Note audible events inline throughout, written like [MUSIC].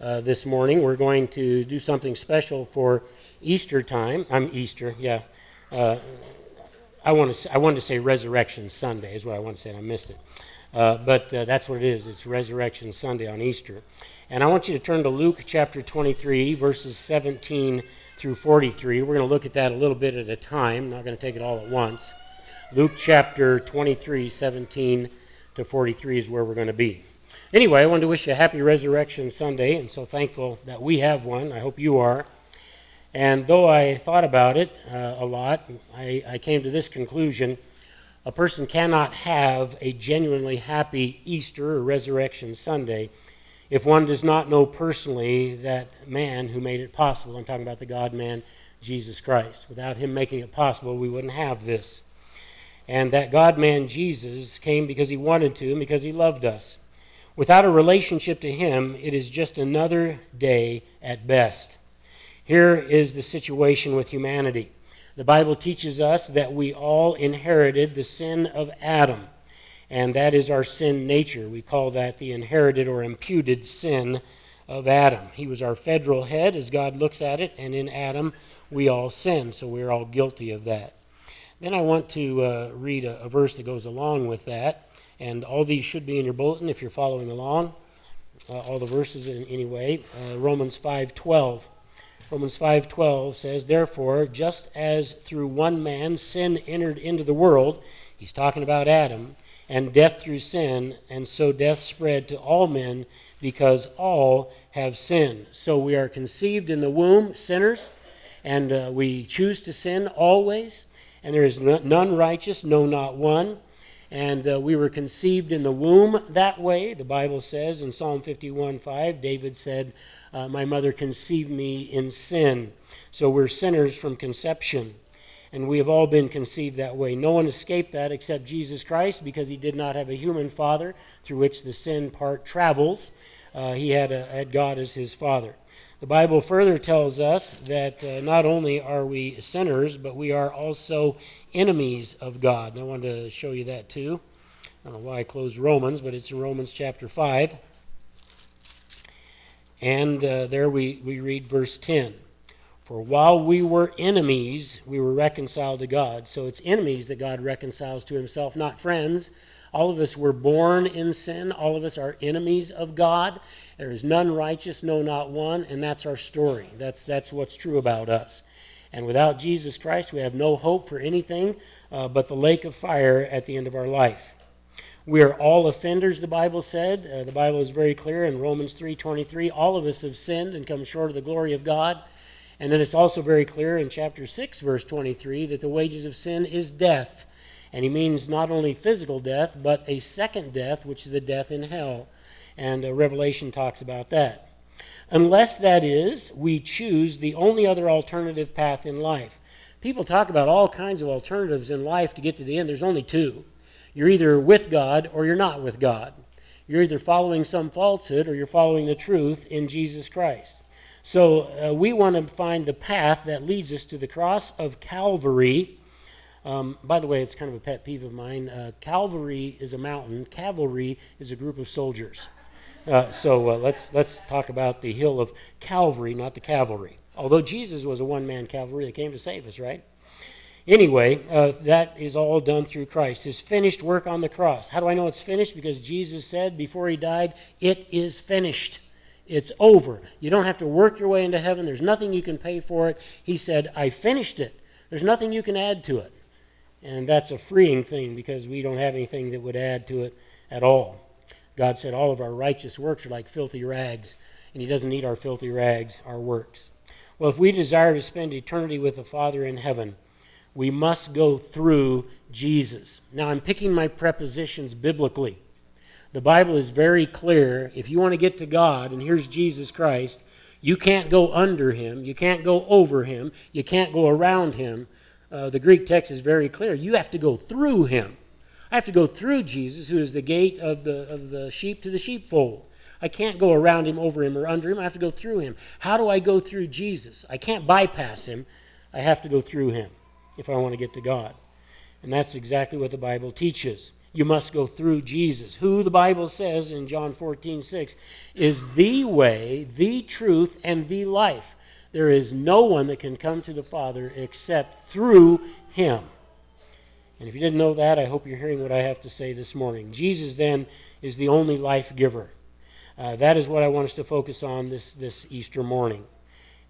uh, this morning. We're going to do something special for Easter time. I'm Easter, yeah. Uh, I want to. I wanted to say Resurrection Sunday is what I want to say, and I missed it. Uh, but uh, that's what it is. It's Resurrection Sunday on Easter, and I want you to turn to Luke chapter 23, verses 17 through 43. We're going to look at that a little bit at a time. I'm not going to take it all at once. Luke chapter 23, 17 to 43 is where we're going to be. Anyway, I wanted to wish you a happy Resurrection Sunday, and so thankful that we have one. I hope you are. And though I thought about it uh, a lot, I, I came to this conclusion a person cannot have a genuinely happy Easter or Resurrection Sunday if one does not know personally that man who made it possible. I'm talking about the God man, Jesus Christ. Without him making it possible, we wouldn't have this. And that God man, Jesus, came because he wanted to and because he loved us. Without a relationship to him, it is just another day at best. Here is the situation with humanity. The Bible teaches us that we all inherited the sin of Adam, and that is our sin nature. We call that the inherited or imputed sin of Adam. He was our federal head as God looks at it, and in Adam we all sin, so we're all guilty of that. Then I want to uh, read a, a verse that goes along with that, and all these should be in your bulletin if you're following along. Uh, all the verses in anyway. Uh, Romans 5:12. Romans 5:12 says, "Therefore, just as through one man sin entered into the world, he's talking about Adam, and death through sin, and so death spread to all men because all have sinned. So we are conceived in the womb sinners, and uh, we choose to sin always, and there is none righteous, no not one." And uh, we were conceived in the womb that way. The Bible says in Psalm 51 5, David said, uh, My mother conceived me in sin. So we're sinners from conception. And we have all been conceived that way. No one escaped that except Jesus Christ because he did not have a human father through which the sin part travels. Uh, he had, a, had God as his father. The Bible further tells us that uh, not only are we sinners, but we are also enemies of God. And I wanted to show you that too. I don't know why I closed Romans, but it's in Romans chapter 5. And uh, there we, we read verse 10. For while we were enemies, we were reconciled to God. So it's enemies that God reconciles to himself, not friends. All of us were born in sin. All of us are enemies of God. There is none righteous, no, not one, and that's our story. That's, that's what's true about us. And without Jesus Christ, we have no hope for anything uh, but the lake of fire at the end of our life. We are all offenders, the Bible said. Uh, the Bible is very clear in Romans 3:23. All of us have sinned and come short of the glory of God. And then it's also very clear in chapter 6, verse 23, that the wages of sin is death. And he means not only physical death, but a second death, which is the death in hell. And uh, Revelation talks about that unless that is, we choose the only other alternative path in life. People talk about all kinds of alternatives in life to get to the end. There's only two. You're either with God or you're not with God. You're either following some falsehood or you're following the truth in Jesus Christ. So uh, we want to find the path that leads us to the cross of Calvary. Um, by the way, it's kind of a pet peeve of mine. Uh, Calvary is a mountain, cavalry is a group of soldiers. Uh, so uh, let's, let's talk about the hill of Calvary, not the cavalry. Although Jesus was a one man cavalry that came to save us, right? Anyway, uh, that is all done through Christ. His finished work on the cross. How do I know it's finished? Because Jesus said before he died, It is finished. It's over. You don't have to work your way into heaven. There's nothing you can pay for it. He said, I finished it. There's nothing you can add to it. And that's a freeing thing because we don't have anything that would add to it at all. God said all of our righteous works are like filthy rags, and He doesn't need our filthy rags, our works. Well, if we desire to spend eternity with the Father in heaven, we must go through Jesus. Now, I'm picking my prepositions biblically. The Bible is very clear. If you want to get to God, and here's Jesus Christ, you can't go under him, you can't go over him, you can't go around him. Uh, the Greek text is very clear. You have to go through him. I have to go through Jesus, who is the gate of the, of the sheep to the sheepfold. I can't go around him, over him, or under him. I have to go through him. How do I go through Jesus? I can't bypass him. I have to go through him if I want to get to God. And that's exactly what the Bible teaches. you must go through Jesus, who the Bible says in John 14, 6, is the way, the truth, and the life. There is no one that can come to the Father except through him. And if you didn't know that, I hope you're hearing what I have to say this morning. Jesus, then, is the only life giver. Uh, that is what I want us to focus on this, this Easter morning.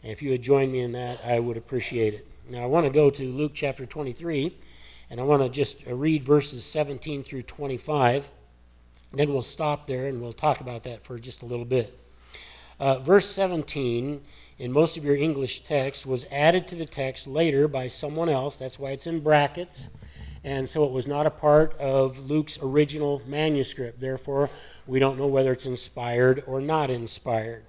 And if you would join me in that, I would appreciate it. Now, I want to go to Luke chapter 23, and I want to just read verses 17 through 25. Then we'll stop there and we'll talk about that for just a little bit. Uh, verse 17 in most of your English text was added to the text later by someone else. That's why it's in brackets. And so it was not a part of Luke's original manuscript. Therefore, we don't know whether it's inspired or not inspired.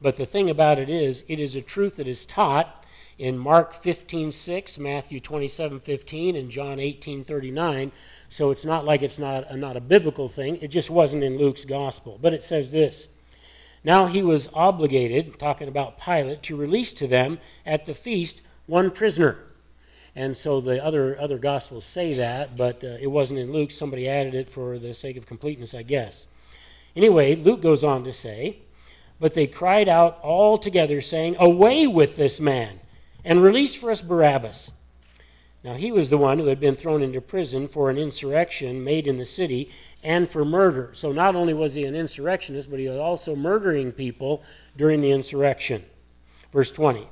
But the thing about it is, it is a truth that is taught in Mark 15:6, Matthew 27:15, and John 18:39. So it's not like it's not a, not a biblical thing. It just wasn't in Luke's gospel. But it says this. Now he was obligated, talking about Pilate, to release to them at the feast one prisoner. And so the other other gospels say that, but uh, it wasn't in Luke. Somebody added it for the sake of completeness, I guess. Anyway, Luke goes on to say, but they cried out all together, saying, "Away with this man, and release for us Barabbas." Now he was the one who had been thrown into prison for an insurrection made in the city and for murder. So not only was he an insurrectionist, but he was also murdering people during the insurrection. Verse 20.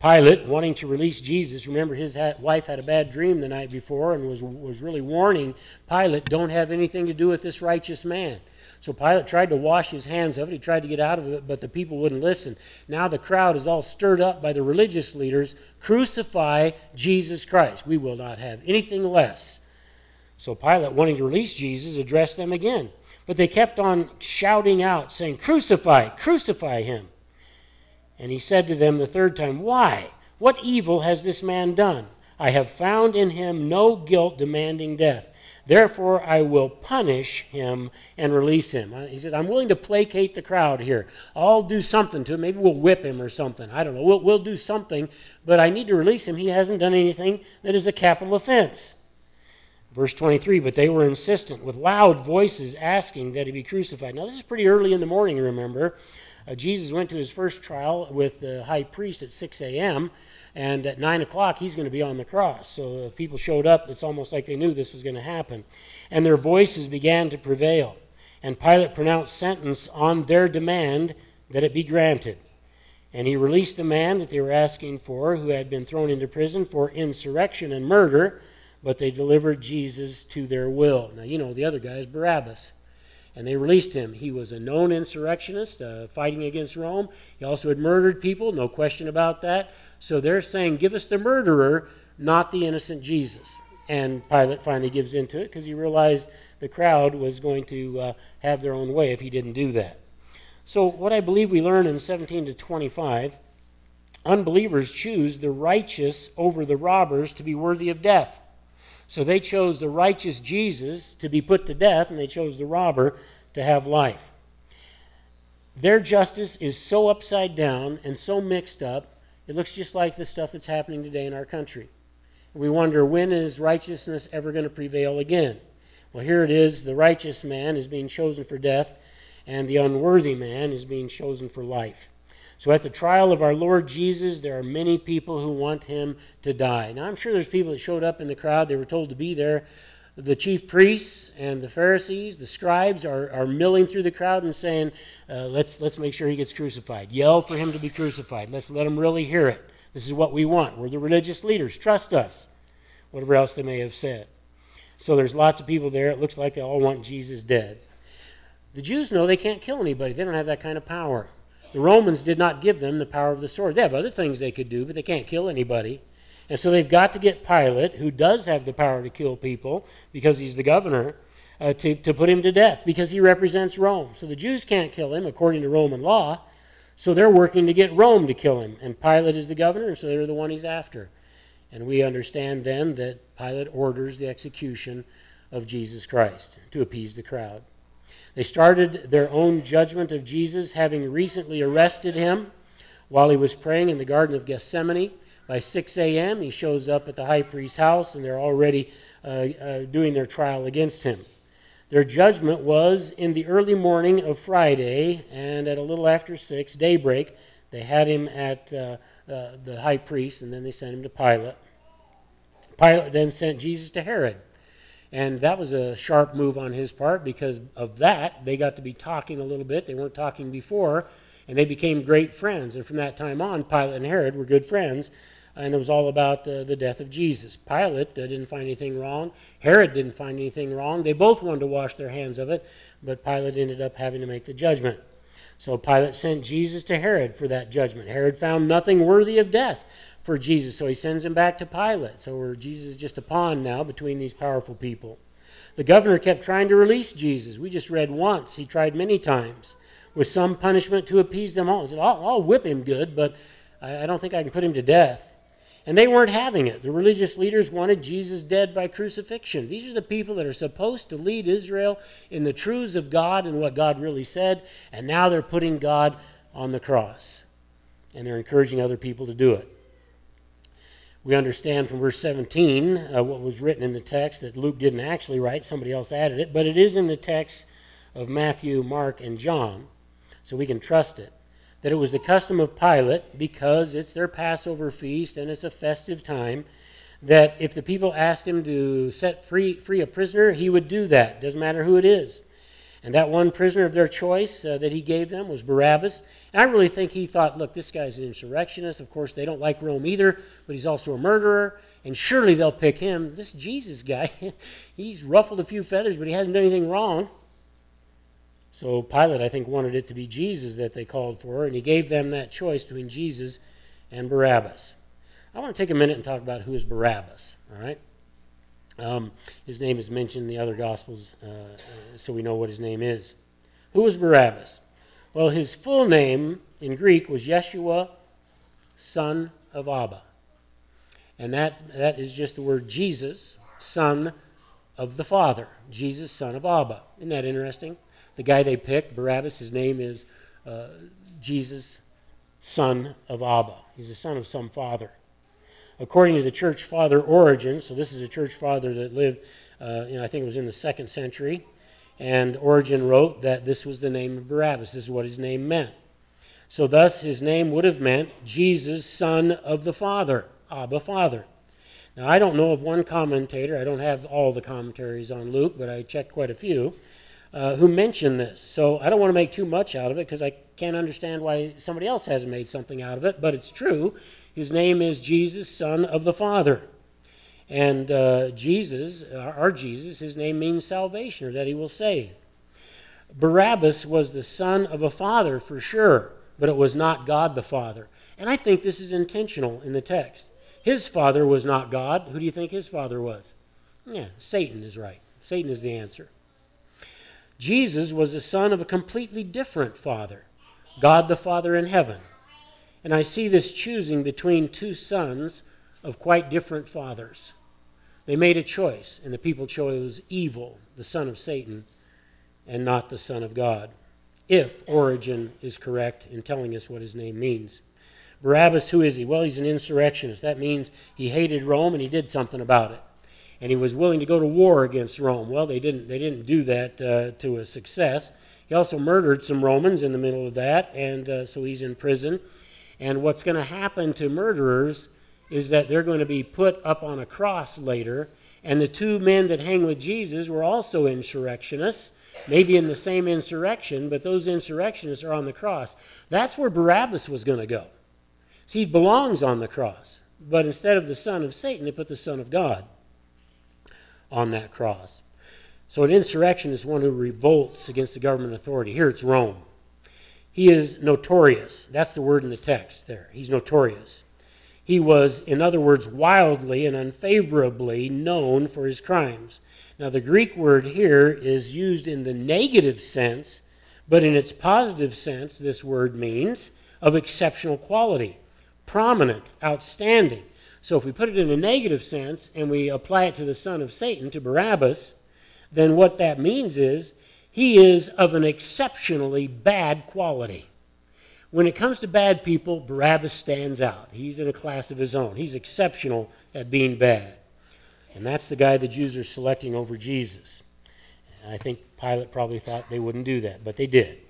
Pilate, wanting to release Jesus, remember his wife had a bad dream the night before and was, was really warning Pilate, don't have anything to do with this righteous man. So Pilate tried to wash his hands of it. He tried to get out of it, but the people wouldn't listen. Now the crowd is all stirred up by the religious leaders. Crucify Jesus Christ. We will not have anything less. So Pilate, wanting to release Jesus, addressed them again. But they kept on shouting out, saying, Crucify, crucify him. And he said to them the third time, Why? What evil has this man done? I have found in him no guilt demanding death. Therefore, I will punish him and release him. He said, I'm willing to placate the crowd here. I'll do something to him. Maybe we'll whip him or something. I don't know. We'll, we'll do something, but I need to release him. He hasn't done anything that is a capital offense. Verse 23 But they were insistent with loud voices asking that he be crucified. Now, this is pretty early in the morning, remember. Uh, Jesus went to his first trial with the high priest at 6 a.m., and at 9 o'clock he's going to be on the cross. So if people showed up, it's almost like they knew this was going to happen. And their voices began to prevail. And Pilate pronounced sentence on their demand that it be granted. And he released the man that they were asking for, who had been thrown into prison for insurrection and murder but they delivered Jesus to their will. Now, you know, the other guy is Barabbas. And they released him. He was a known insurrectionist, uh, fighting against Rome. He also had murdered people, no question about that. So they're saying, give us the murderer, not the innocent Jesus. And Pilate finally gives in to it because he realized the crowd was going to uh, have their own way if he didn't do that. So, what I believe we learn in 17 to 25 unbelievers choose the righteous over the robbers to be worthy of death. So they chose the righteous Jesus to be put to death, and they chose the robber to have life. Their justice is so upside down and so mixed up, it looks just like the stuff that's happening today in our country. We wonder when is righteousness ever going to prevail again? Well, here it is the righteous man is being chosen for death, and the unworthy man is being chosen for life. So at the trial of our Lord Jesus, there are many people who want him to die. Now, I'm sure there's people that showed up in the crowd. They were told to be there. The chief priests and the Pharisees, the scribes, are, are milling through the crowd and saying, uh, let's, let's make sure he gets crucified. Yell for him to be crucified. Let's let him really hear it. This is what we want. We're the religious leaders. Trust us. Whatever else they may have said. So there's lots of people there. It looks like they all want Jesus dead. The Jews know they can't kill anybody, they don't have that kind of power. The Romans did not give them the power of the sword. They have other things they could do, but they can't kill anybody. And so they've got to get Pilate, who does have the power to kill people because he's the governor, uh, to, to put him to death because he represents Rome. So the Jews can't kill him according to Roman law. So they're working to get Rome to kill him. And Pilate is the governor, and so they're the one he's after. And we understand then that Pilate orders the execution of Jesus Christ to appease the crowd. They started their own judgment of Jesus, having recently arrested him while he was praying in the Garden of Gethsemane. By 6 a.m., he shows up at the high priest's house, and they're already uh, uh, doing their trial against him. Their judgment was in the early morning of Friday, and at a little after six, daybreak, they had him at uh, uh, the high priest, and then they sent him to Pilate. Pilate then sent Jesus to Herod. And that was a sharp move on his part because of that, they got to be talking a little bit. They weren't talking before, and they became great friends. And from that time on, Pilate and Herod were good friends and it was all about uh, the death of Jesus. Pilate uh, didn't find anything wrong. Herod didn't find anything wrong. They both wanted to wash their hands of it, but Pilate ended up having to make the judgment. So Pilate sent Jesus to Herod for that judgment. Herod found nothing worthy of death for Jesus, so he sends him back to Pilate. So Jesus is just a pawn now between these powerful people. The governor kept trying to release Jesus. We just read once. He tried many times with some punishment to appease them all. He said, I'll, I'll whip him good, but I, I don't think I can put him to death. And they weren't having it. The religious leaders wanted Jesus dead by crucifixion. These are the people that are supposed to lead Israel in the truths of God and what God really said, and now they're putting God on the cross. And they're encouraging other people to do it. We understand from verse 17 uh, what was written in the text that Luke didn't actually write, somebody else added it, but it is in the text of Matthew, Mark, and John, so we can trust it that it was the custom of Pilate, because it's their Passover feast and it's a festive time, that if the people asked him to set free, free a prisoner, he would do that. Doesn't matter who it is. And that one prisoner of their choice uh, that he gave them was Barabbas. And I really think he thought, look, this guy's an insurrectionist. Of course, they don't like Rome either, but he's also a murderer. And surely they'll pick him. This Jesus guy, [LAUGHS] he's ruffled a few feathers, but he hasn't done anything wrong. So Pilate, I think, wanted it to be Jesus that they called for, and he gave them that choice between Jesus and Barabbas. I want to take a minute and talk about who is Barabbas, all right? Um, his name is mentioned in the other Gospels, uh, so we know what his name is. Who was Barabbas? Well, his full name in Greek was Yeshua, son of Abba. And that, that is just the word Jesus, son of the Father. Jesus, son of Abba. Isn't that interesting? the guy they picked, Barabbas, his name is uh, Jesus, son of Abba. He's the son of some father. According to the church father Origen, so this is a church father that lived, uh, I think it was in the second century, and Origen wrote that this was the name of Barabbas. This is what his name meant. So, thus, his name would have meant Jesus, son of the Father, Abba, Father. Now, I don't know of one commentator, I don't have all the commentaries on Luke, but I checked quite a few uh, who mentioned this. So I don't want to make too much out of it because I can't understand why somebody else hasn't made something out of it, but it's true. His name is Jesus, Son of the Father. And uh, Jesus, our Jesus, his name means salvation or that he will save. Barabbas was the son of a father for sure, but it was not God the Father. And I think this is intentional in the text. His father was not God. Who do you think his father was? Yeah, Satan is right. Satan is the answer. Jesus was the son of a completely different father, God the Father in heaven. And I see this choosing between two sons of quite different fathers. They made a choice, and the people chose evil, the son of Satan, and not the son of God, if Origen is correct in telling us what his name means. Barabbas, who is he? Well, he's an insurrectionist. That means he hated Rome and he did something about it and he was willing to go to war against Rome. Well, they didn't, they didn't do that uh, to a success. He also murdered some Romans in the middle of that, and uh, so he's in prison. And what's going to happen to murderers is that they're going to be put up on a cross later. And the two men that hang with Jesus were also insurrectionists, maybe in the same insurrection, but those insurrectionists are on the cross. That's where Barabbas was going to go. See, he belongs on the cross, but instead of the son of Satan, they put the son of God on that cross. So an insurrection is one who revolts against the government authority. Here it's Rome. He is notorious. That's the word in the text there. He's notorious. He was, in other words, wildly and unfavorably known for his crimes. Now, the Greek word here is used in the negative sense, but in its positive sense, this word means of exceptional quality, prominent, outstanding. So if we put it in a negative sense and we apply it to the son of Satan, to Barabbas, then what that means is he is of an exceptionally bad quality. When it comes to bad people, Barabbas stands out. He's in a class of his own. He's exceptional at being bad. And that's the guy the Jews are selecting over Jesus. And I think Pilate probably thought they wouldn't do that, but they did.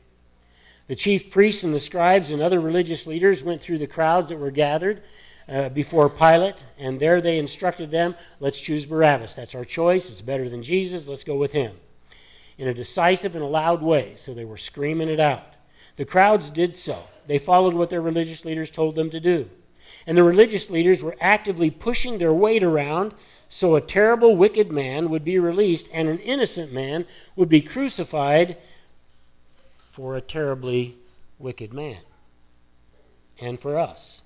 The chief priests and the scribes and other religious leaders went through the crowds that were gathered uh, before Pilate, and there they instructed them let's choose Barabbas. That's our choice. It's better than Jesus. Let's go with him. In a decisive and a loud way, so they were screaming it out. The crowds did so. They followed what their religious leaders told them to do. And the religious leaders were actively pushing their weight around so a terrible, wicked man would be released and an innocent man would be crucified for a terribly wicked man and for us.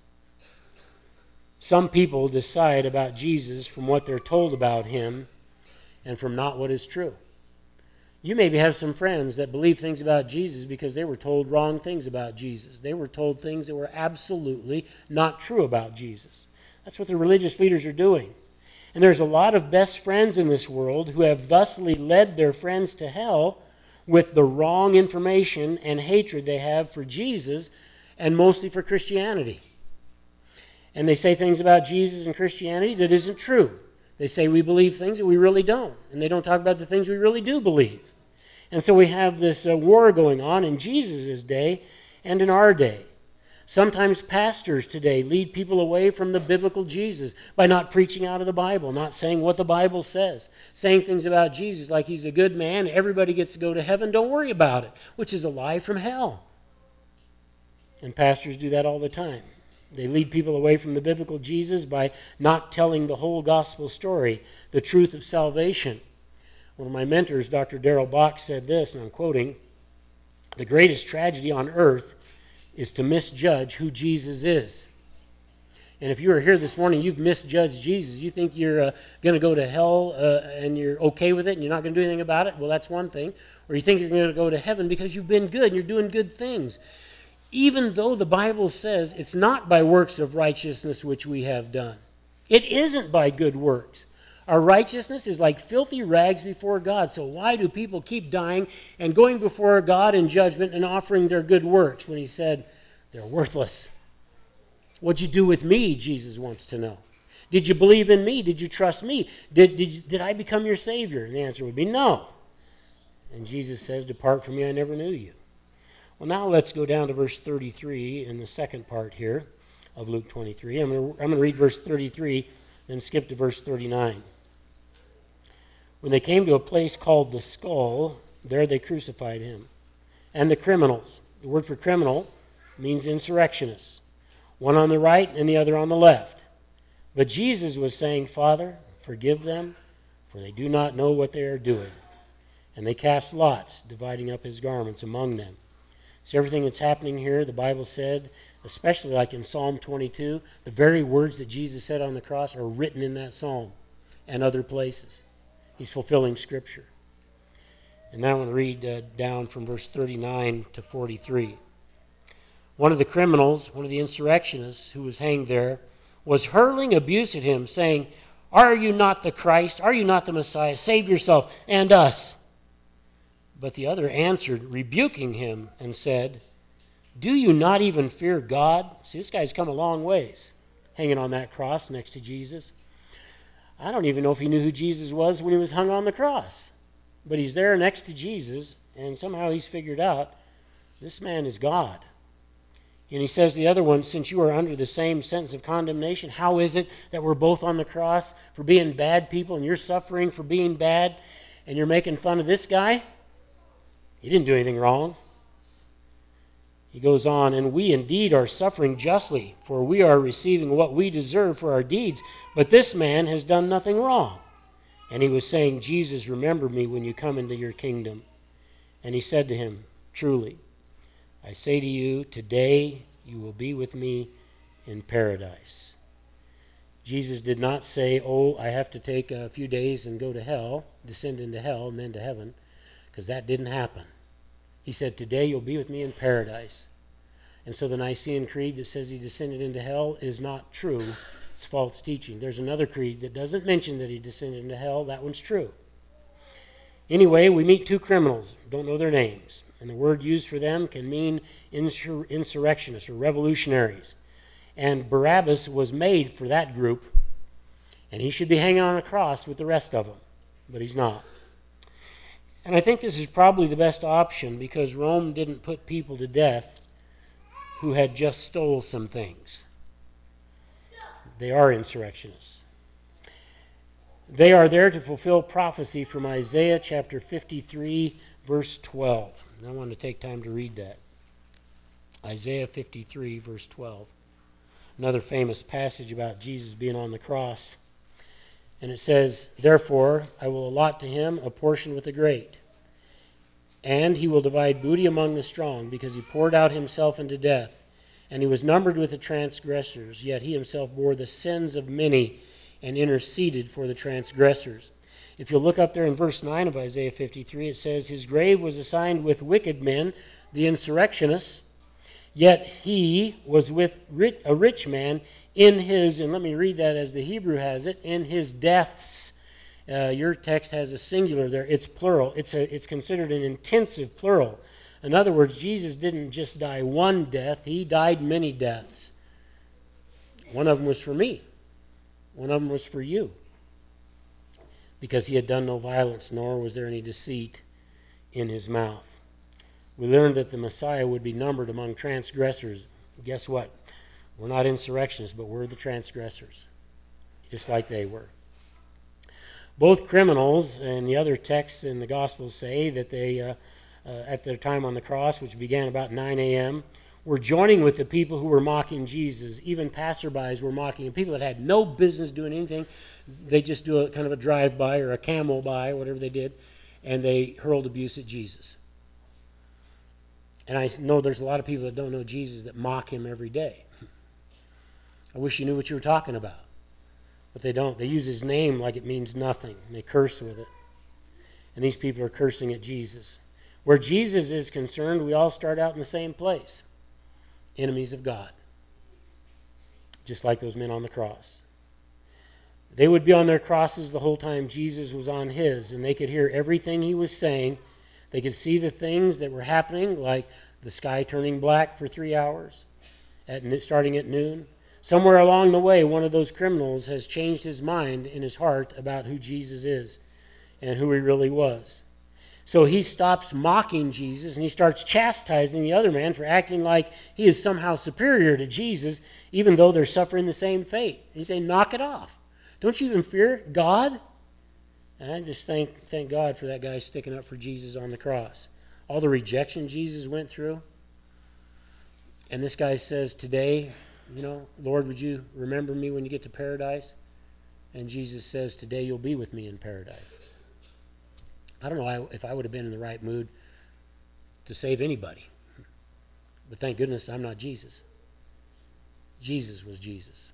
Some people decide about Jesus from what they're told about him and from not what is true. You maybe have some friends that believe things about Jesus because they were told wrong things about Jesus. They were told things that were absolutely not true about Jesus. That's what the religious leaders are doing. And there's a lot of best friends in this world who have thusly led their friends to hell with the wrong information and hatred they have for Jesus and mostly for Christianity. And they say things about Jesus and Christianity that isn't true. They say we believe things that we really don't, and they don't talk about the things we really do believe. And so we have this uh, war going on in Jesus' day and in our day. Sometimes pastors today lead people away from the biblical Jesus by not preaching out of the Bible, not saying what the Bible says, saying things about Jesus like he's a good man, everybody gets to go to heaven, don't worry about it, which is a lie from hell. And pastors do that all the time. They lead people away from the biblical Jesus by not telling the whole gospel story, the truth of salvation. One of my mentors, Dr. Darrell Bock, said this, and I'm quoting The greatest tragedy on earth is to misjudge who Jesus is. And if you are here this morning, you've misjudged Jesus. You think you're uh, going to go to hell uh, and you're okay with it and you're not going to do anything about it. Well, that's one thing. Or you think you're going to go to heaven because you've been good and you're doing good things. Even though the Bible says it's not by works of righteousness which we have done, it isn't by good works. Our righteousness is like filthy rags before God. So why do people keep dying and going before God in judgment and offering their good works when He said they're worthless? What'd you do with me? Jesus wants to know. Did you believe in me? Did you trust me? Did, did, did I become your Savior? And the answer would be no. And Jesus says, Depart from me, I never knew you. Well, now let's go down to verse 33 in the second part here of Luke 23. I'm going to, read verse 33, then skip to verse 39. When they came to a place called the skull, there they crucified him. And the criminals. The word for criminal means insurrectionists, one on the right and the other on the left. But Jesus was saying, Father, forgive them, for they do not know what they are doing. And they cast lots, dividing up his garments among them. So, everything that's happening here, the Bible said, especially like in Psalm 22, the very words that Jesus said on the cross are written in that psalm and other places. He's fulfilling Scripture. And now I want to read uh, down from verse 39 to 43. One of the criminals, one of the insurrectionists who was hanged there, was hurling abuse at him, saying, Are you not the Christ? Are you not the Messiah? Save yourself and us. But the other answered, rebuking him, and said, Do you not even fear God? See, this guy's come a long ways, hanging on that cross next to Jesus. I don't even know if he knew who Jesus was when he was hung on the cross. But he's there next to Jesus, and somehow he's figured out this man is God. And he says the other one, Since you are under the same sentence of condemnation, how is it that we're both on the cross for being bad people and you're suffering for being bad and you're making fun of this guy? He didn't do anything wrong. He goes on, and we indeed are suffering justly, for we are receiving what we deserve for our deeds. But this man has done nothing wrong. And he was saying, Jesus, remember me when you come into your kingdom. And he said to him, Truly, I say to you, today you will be with me in paradise. Jesus did not say, Oh, I have to take a few days and go to hell, descend into hell, and then to heaven, because that didn't happen. He said, Today you'll be with me in paradise. And so the Nicene Creed that says he descended into hell is not true. It's false teaching. There's another creed that doesn't mention that he descended into hell. That one's true. Anyway, we meet two criminals. Don't know their names. And the word used for them can mean insur- insurrectionists or revolutionaries. And Barabbas was made for that group. And he should be hanging on a cross with the rest of them. But he's not. And I think this is probably the best option because Rome didn't put people to death who had just stole some things. They are insurrectionists. They are there to fulfill prophecy from Isaiah chapter 53, verse 12. And I want to take time to read that. Isaiah 53, verse 12. Another famous passage about Jesus being on the cross. And it says, Therefore, I will allot to him a portion with the great. And he will divide booty among the strong, because he poured out himself into death. And he was numbered with the transgressors, yet he himself bore the sins of many and interceded for the transgressors. If you look up there in verse 9 of Isaiah 53, it says, His grave was assigned with wicked men, the insurrectionists, yet he was with a rich man in his, and let me read that as the Hebrew has it, in his deaths. Uh, your text has a singular there. It's plural. It's, a, it's considered an intensive plural. In other words, Jesus didn't just die one death, he died many deaths. One of them was for me. One of them was for you. Because he had done no violence, nor was there any deceit in his mouth. We learned that the Messiah would be numbered among transgressors. Guess what? We're not insurrectionists, but we're the transgressors, just like they were. Both criminals and the other texts in the Gospels say that they, uh, uh, at their time on the cross, which began about 9 a.m., were joining with the people who were mocking Jesus. Even passerbys were mocking him. People that had no business doing anything, they just do a kind of a drive by or a camel by, whatever they did, and they hurled abuse at Jesus. And I know there's a lot of people that don't know Jesus that mock him every day. I wish you knew what you were talking about. But they don't. They use his name like it means nothing. And they curse with it. And these people are cursing at Jesus. Where Jesus is concerned, we all start out in the same place enemies of God, just like those men on the cross. They would be on their crosses the whole time Jesus was on his, and they could hear everything he was saying. They could see the things that were happening, like the sky turning black for three hours, at, starting at noon. Somewhere along the way, one of those criminals has changed his mind in his heart about who Jesus is and who he really was. So he stops mocking Jesus and he starts chastising the other man for acting like he is somehow superior to Jesus, even though they're suffering the same fate. He's saying, knock it off. Don't you even fear God? And I just thank, thank God for that guy sticking up for Jesus on the cross. All the rejection Jesus went through. And this guy says, Today, you know, Lord, would you remember me when you get to paradise? And Jesus says, Today you'll be with me in paradise. I don't know if I would have been in the right mood to save anybody. But thank goodness I'm not Jesus. Jesus was Jesus.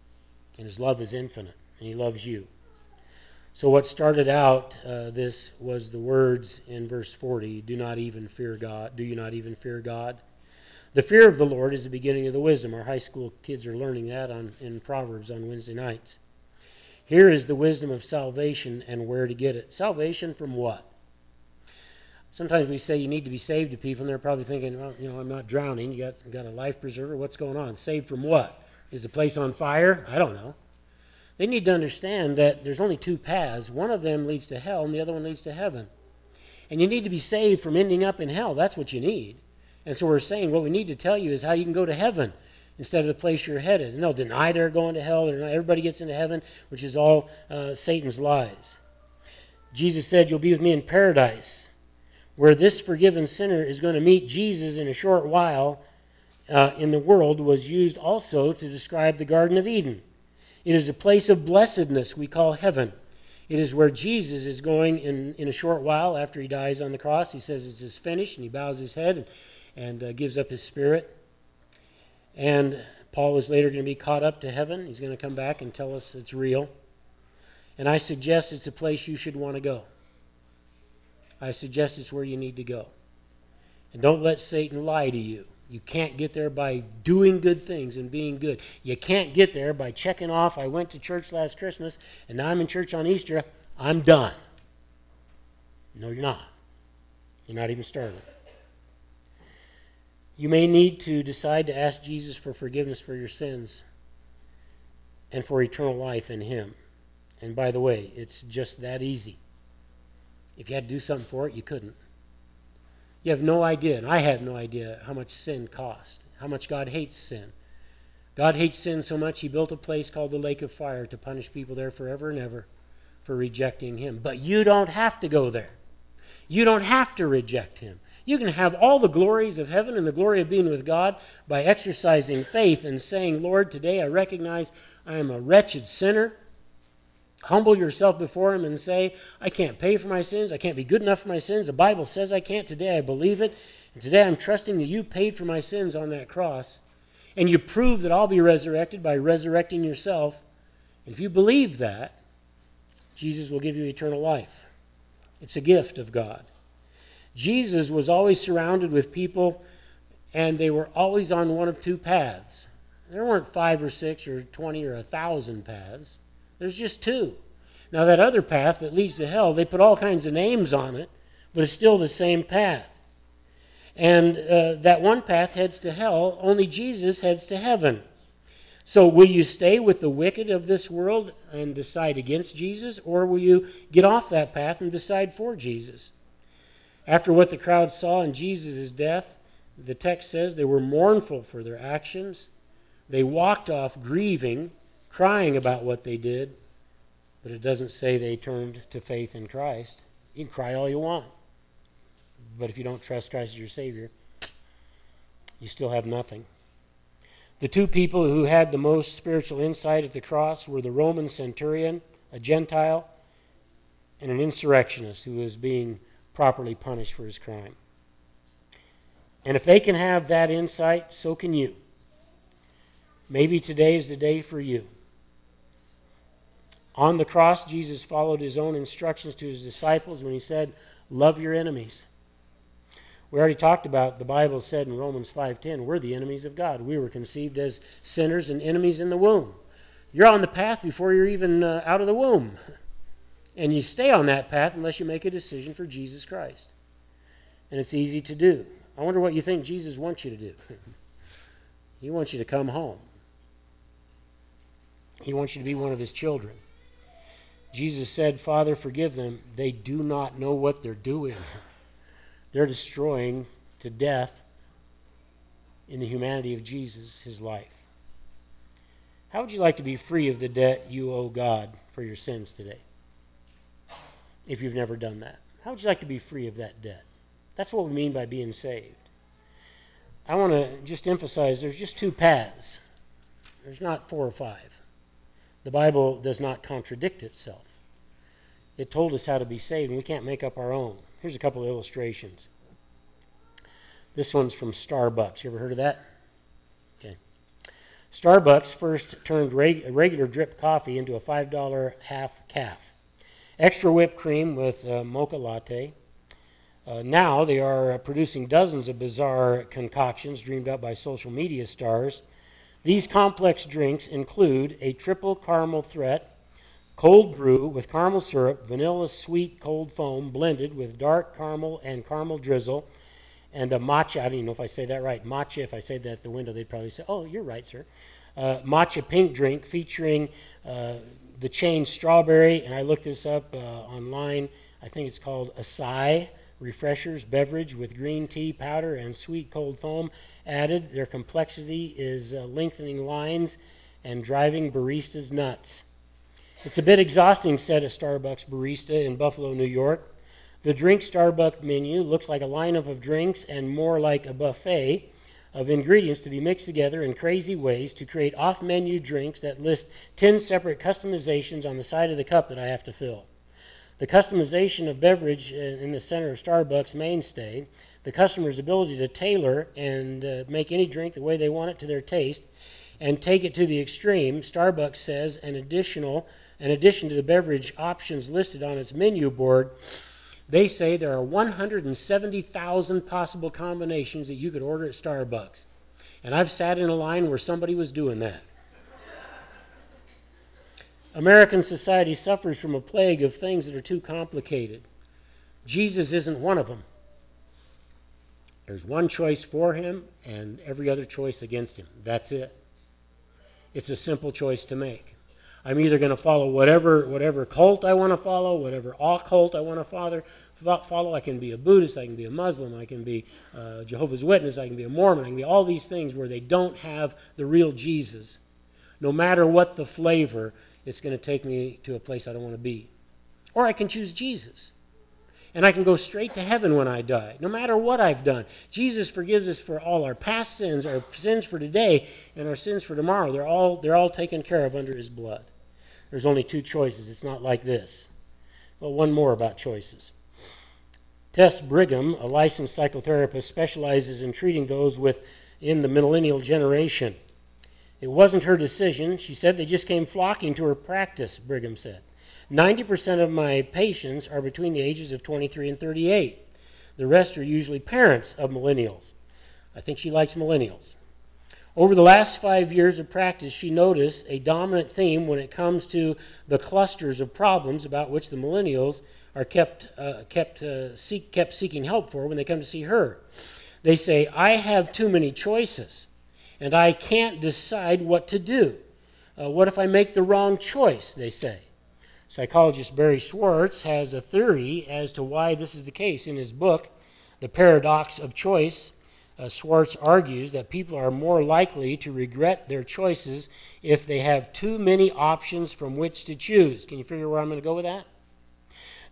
And his love is infinite, and he loves you. So, what started out uh, this was the words in verse 40 Do not even fear God. Do you not even fear God? The fear of the Lord is the beginning of the wisdom. Our high school kids are learning that on, in Proverbs on Wednesday nights. Here is the wisdom of salvation and where to get it. Salvation from what? Sometimes we say you need to be saved to people, and they're probably thinking, well, you know, I'm not drowning. You got, got a life preserver. What's going on? Saved from what? Is the place on fire? I don't know. They need to understand that there's only two paths. One of them leads to hell, and the other one leads to heaven. And you need to be saved from ending up in hell. That's what you need. And so we're saying what we need to tell you is how you can go to heaven instead of the place you're headed. And they'll deny they're going to hell. Everybody gets into heaven, which is all uh, Satan's lies. Jesus said, You'll be with me in paradise where this forgiven sinner is going to meet Jesus in a short while uh, in the world was used also to describe the Garden of Eden. It is a place of blessedness we call heaven. It is where Jesus is going in, in a short while after he dies on the cross. He says it's finished and he bows his head and, and uh, gives up his spirit. And Paul is later going to be caught up to heaven. He's going to come back and tell us it's real. And I suggest it's a place you should want to go. I suggest it's where you need to go. And don't let Satan lie to you. You can't get there by doing good things and being good. You can't get there by checking off, I went to church last Christmas and now I'm in church on Easter. I'm done. No, you're not. You're not even started. You may need to decide to ask Jesus for forgiveness for your sins and for eternal life in Him. And by the way, it's just that easy. If you had to do something for it, you couldn't. You have no idea, and I have no idea how much sin cost, how much God hates sin. God hates sin so much, He built a place called the lake of fire to punish people there forever and ever for rejecting Him. But you don't have to go there. You don't have to reject Him. You can have all the glories of heaven and the glory of being with God by exercising faith and saying, Lord, today I recognize I am a wretched sinner. Humble yourself before Him and say, I can't pay for my sins. I can't be good enough for my sins. The Bible says I can't. Today I believe it. And today I'm trusting that you paid for my sins on that cross. And you prove that I'll be resurrected by resurrecting yourself. If you believe that, Jesus will give you eternal life. It's a gift of God. Jesus was always surrounded with people, and they were always on one of two paths. There weren't five or six or 20 or a thousand paths. There's just two. Now, that other path that leads to hell, they put all kinds of names on it, but it's still the same path. And uh, that one path heads to hell, only Jesus heads to heaven. So, will you stay with the wicked of this world and decide against Jesus, or will you get off that path and decide for Jesus? After what the crowd saw in Jesus' death, the text says they were mournful for their actions. They walked off grieving crying about what they did, but it doesn't say they turned to faith in Christ. You can cry all you want, but if you don't trust Christ as your Savior, you still have nothing. The two people who had the most spiritual insight at the cross were the Roman centurion, a Gentile, and an insurrectionist who was being properly punished for his crime. And if they can have that insight, so can you. Maybe today is the day for you. On the cross, Jesus followed his own instructions to his disciples when he said, Love your enemies. We already talked about the Bible said in Romans 5:10, we're the enemies of God. We were conceived as sinners and enemies in the womb. You're on the path before you're even uh, out of the womb. [LAUGHS] And you stay on that path unless you make a decision for Jesus Christ. And it's easy to do. I wonder what you think Jesus wants you to do. [LAUGHS] he wants you to come home. He wants you to be one of his children. Jesus said, Father, forgive them. They do not know what they're doing. [LAUGHS] They're destroying to death in the humanity of Jesus his life. How would you like to be free of the debt you owe God for your sins today? If you've never done that, how would you like to be free of that debt? That's what we mean by being saved. I want to just emphasize there's just two paths, there's not four or five. The Bible does not contradict itself. It told us how to be saved, and we can't make up our own. Here's a couple of illustrations. This one's from Starbucks. You ever heard of that? Okay. Starbucks first turned reg- regular drip coffee into a $5 half caff. Extra whipped cream with mocha latte. Uh, now they are uh, producing dozens of bizarre concoctions dreamed up by social media stars these complex drinks include a triple caramel threat, cold brew with caramel syrup, vanilla sweet cold foam blended with dark caramel and caramel drizzle, and a matcha. I don't even know if I say that right. Matcha, if I say that at the window, they'd probably say, Oh, you're right, sir. Uh, matcha pink drink featuring uh, the chain strawberry, and I looked this up uh, online. I think it's called Acai refreshers beverage with green tea powder and sweet cold foam added. Their complexity is uh, lengthening lines and driving baristas nuts. It's a bit exhausting, said a Starbucks barista in Buffalo, New York. The drink Starbucks menu looks like a lineup of drinks and more like a buffet of ingredients to be mixed together in crazy ways to create off menu drinks that list 10 separate customizations on the side of the cup that I have to fill the customization of beverage in the center of Starbucks mainstay, the customer's ability to tailor and uh, make any drink the way they want it to their taste, and take it to the extreme. Starbucks says an additional, in addition to the beverage options listed on its menu board, they say there are 170,000 possible combinations that you could order at Starbucks. And I've sat in a line where somebody was doing that. American society suffers from a plague of things that are too complicated. Jesus isn't one of them. There's one choice for him and every other choice against him. That's it. It's a simple choice to make. I'm either going to follow whatever whatever cult I want to follow, whatever occult I want to follow. I can be a Buddhist. I can be a Muslim. I can be a Jehovah's Witness. I can be a Mormon. I can be all these things where they don't have the real Jesus. No matter what the flavor, it's going to take me to a place I don't want to be. Or I can choose Jesus. And I can go straight to heaven when I die, no matter what I've done. Jesus forgives us for all our past sins, our sins for today, and our sins for tomorrow. They're all, they're all taken care of under his blood. There's only two choices. It's not like this. Well, one more about choices. Tess Brigham, a licensed psychotherapist, specializes in treating those within the millennial generation. It wasn't her decision. She said they just came flocking to her practice, Brigham said. 90% of my patients are between the ages of 23 and 38. The rest are usually parents of millennials. I think she likes millennials. Over the last five years of practice, she noticed a dominant theme when it comes to the clusters of problems about which the millennials are kept, uh, kept, uh, seek, kept seeking help for when they come to see her. They say, I have too many choices, and I can't decide what to do. Uh, what if I make the wrong choice? They say. Psychologist Barry Schwartz has a theory as to why this is the case. In his book, The Paradox of Choice, uh, Schwartz argues that people are more likely to regret their choices if they have too many options from which to choose. Can you figure where I'm going to go with that?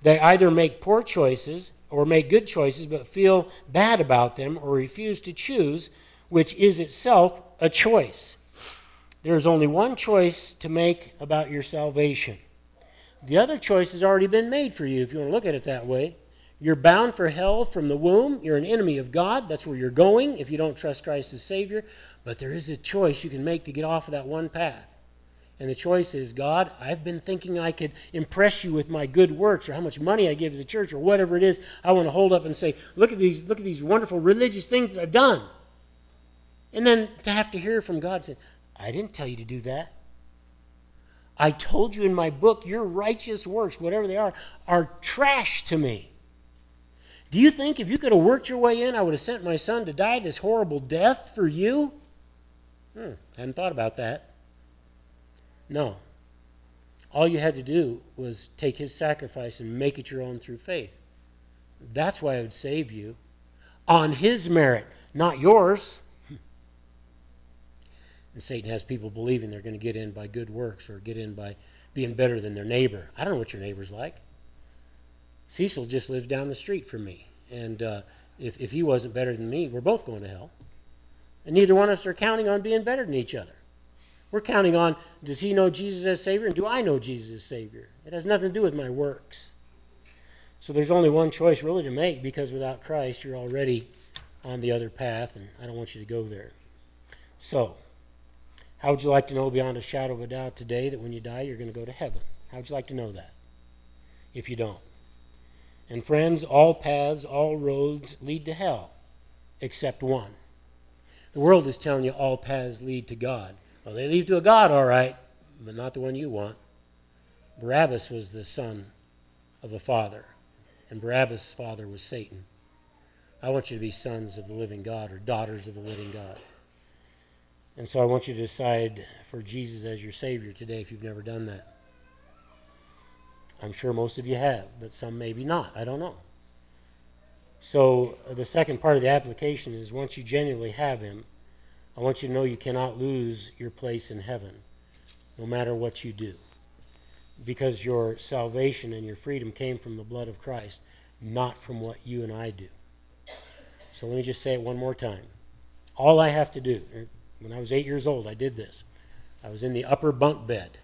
They either make poor choices or make good choices but feel bad about them or refuse to choose, which is itself a choice. There is only one choice to make about your salvation. The other choice has already been made for you, if you want to look at it that way. You're bound for hell from the womb. You're an enemy of God. That's where you're going if you don't trust Christ as Savior. But there is a choice you can make to get off of that one path. And the choice is God, I've been thinking I could impress you with my good works or how much money I give to the church or whatever it is. I want to hold up and say, look at these, look at these wonderful religious things that I've done. And then to have to hear from God say, I didn't tell you to do that. I told you in my book, your righteous works, whatever they are, are trash to me. Do you think if you could have worked your way in, I would have sent my son to die this horrible death for you? Hmm, hadn't thought about that. No. All you had to do was take his sacrifice and make it your own through faith. That's why I would save you on his merit, not yours. And Satan has people believing they're going to get in by good works or get in by being better than their neighbor. I don't know what your neighbor's like. Cecil just lives down the street from me. And uh, if, if he wasn't better than me, we're both going to hell. And neither one of us are counting on being better than each other. We're counting on does he know Jesus as Savior and do I know Jesus as Savior? It has nothing to do with my works. So there's only one choice really to make because without Christ, you're already on the other path, and I don't want you to go there. So, how would you like to know beyond a shadow of a doubt today that when you die, you're going to go to heaven? How would you like to know that if you don't? And friends, all paths, all roads lead to hell except one. The world is telling you all paths lead to God. Well, they lead to a God, all right, but not the one you want. Barabbas was the son of a father, and Barabbas' father was Satan. I want you to be sons of the living God or daughters of the living God. And so I want you to decide for Jesus as your Savior today if you've never done that. I'm sure most of you have, but some maybe not. I don't know. So uh, the second part of the application is once you genuinely have Him, I want you to know you cannot lose your place in heaven, no matter what you do. Because your salvation and your freedom came from the blood of Christ, not from what you and I do. So let me just say it one more time. All I have to do, when I was eight years old, I did this. I was in the upper bunk bed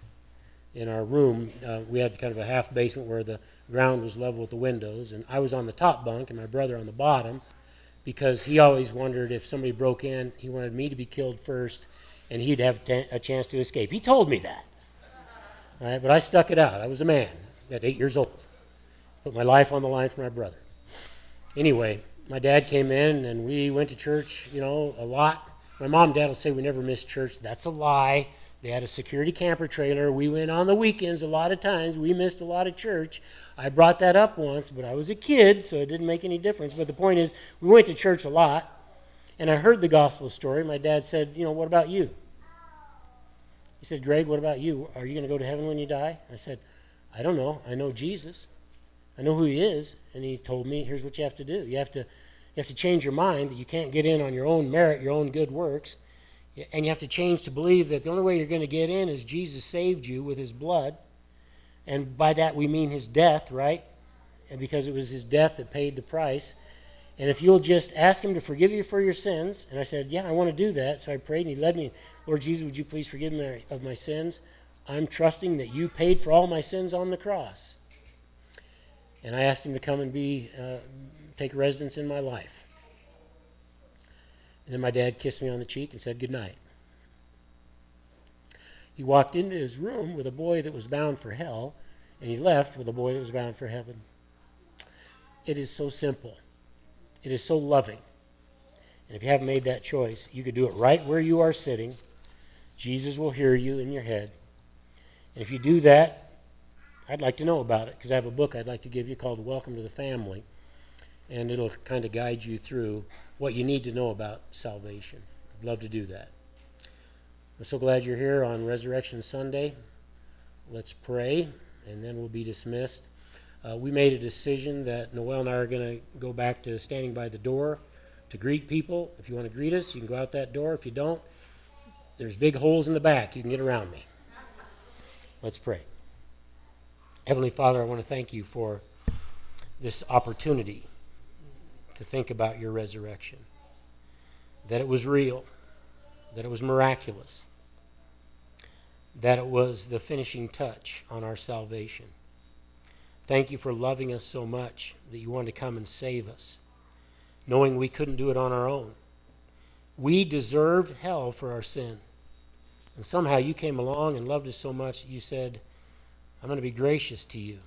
in our room. Uh, we had kind of a half basement where the ground was level with the windows, and I was on the top bunk and my brother on the bottom because he always wondered if somebody broke in, he wanted me to be killed first, and he'd have a chance to escape. He told me that. Right, but I stuck it out. I was a man at eight years old. Put my life on the line for my brother. Anyway, my dad came in and we went to church, you know, a lot. My mom and dad will say we never missed church. That's a lie. They had a security camper trailer. We went on the weekends a lot of times. We missed a lot of church. I brought that up once, but I was a kid, so it didn't make any difference. But the point is, we went to church a lot, and I heard the gospel story. My dad said, You know, what about you? He said, Greg, what about you? Are you going to go to heaven when you die? I said, I don't know. I know Jesus. I know who he is, and he told me, here's what you have to do. You have to you have to change your mind that you can't get in on your own merit, your own good works. And you have to change to believe that the only way you're going to get in is Jesus saved you with his blood. And by that we mean his death, right? And because it was his death that paid the price. And if you'll just ask him to forgive you for your sins, and I said, Yeah, I want to do that. So I prayed, and he led me, Lord Jesus, would you please forgive me of my sins? I'm trusting that you paid for all my sins on the cross. And I asked him to come and be uh, take residence in my life. And then my dad kissed me on the cheek and said good night. He walked into his room with a boy that was bound for hell, and he left with a boy that was bound for heaven. It is so simple. It is so loving. And if you haven't made that choice, you could do it right where you are sitting. Jesus will hear you in your head. And if you do that, I'd like to know about it because I have a book I'd like to give you called Welcome to the Family and it'll kind of guide you through what you need to know about salvation. I'd love to do that. I'm so glad you're here on Resurrection Sunday. Let's pray, and then we'll be dismissed. Uh, we made a decision that Noel and I are going to go back to standing by the door to greet people. If you want to greet us, you can go out that door. If you don't, there's big holes in the back. You can get around me. Let's pray. Heavenly Father, I want to thank you for this opportunity to think about your resurrection. That it was real, that it was miraculous, that it was the finishing touch on our salvation. Thank you for loving us so much that you wanted to come and save us, knowing we couldn't do it on our own. We deserved hell for our sin. And somehow you came along and loved us so much that you said, I'm going to be gracious to you.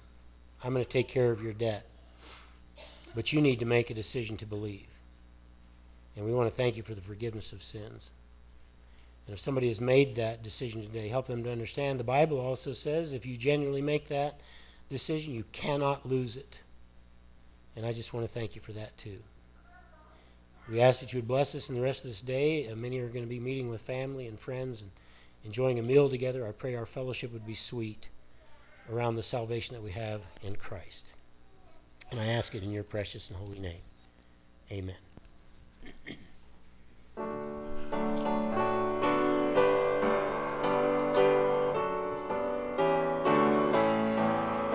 I'm going to take care of your debt. But you need to make a decision to believe. And we want to thank you for the forgiveness of sins. And if somebody has made that decision today, help them to understand the Bible also says if you genuinely make that decision, you cannot lose it. And I just want to thank you for that too. We ask that you would bless us in the rest of this day. Uh, many are going to be meeting with family and friends and enjoying a meal together. I pray our fellowship would be sweet around the salvation that we have in Christ. And I ask it in your precious and holy name. Amen.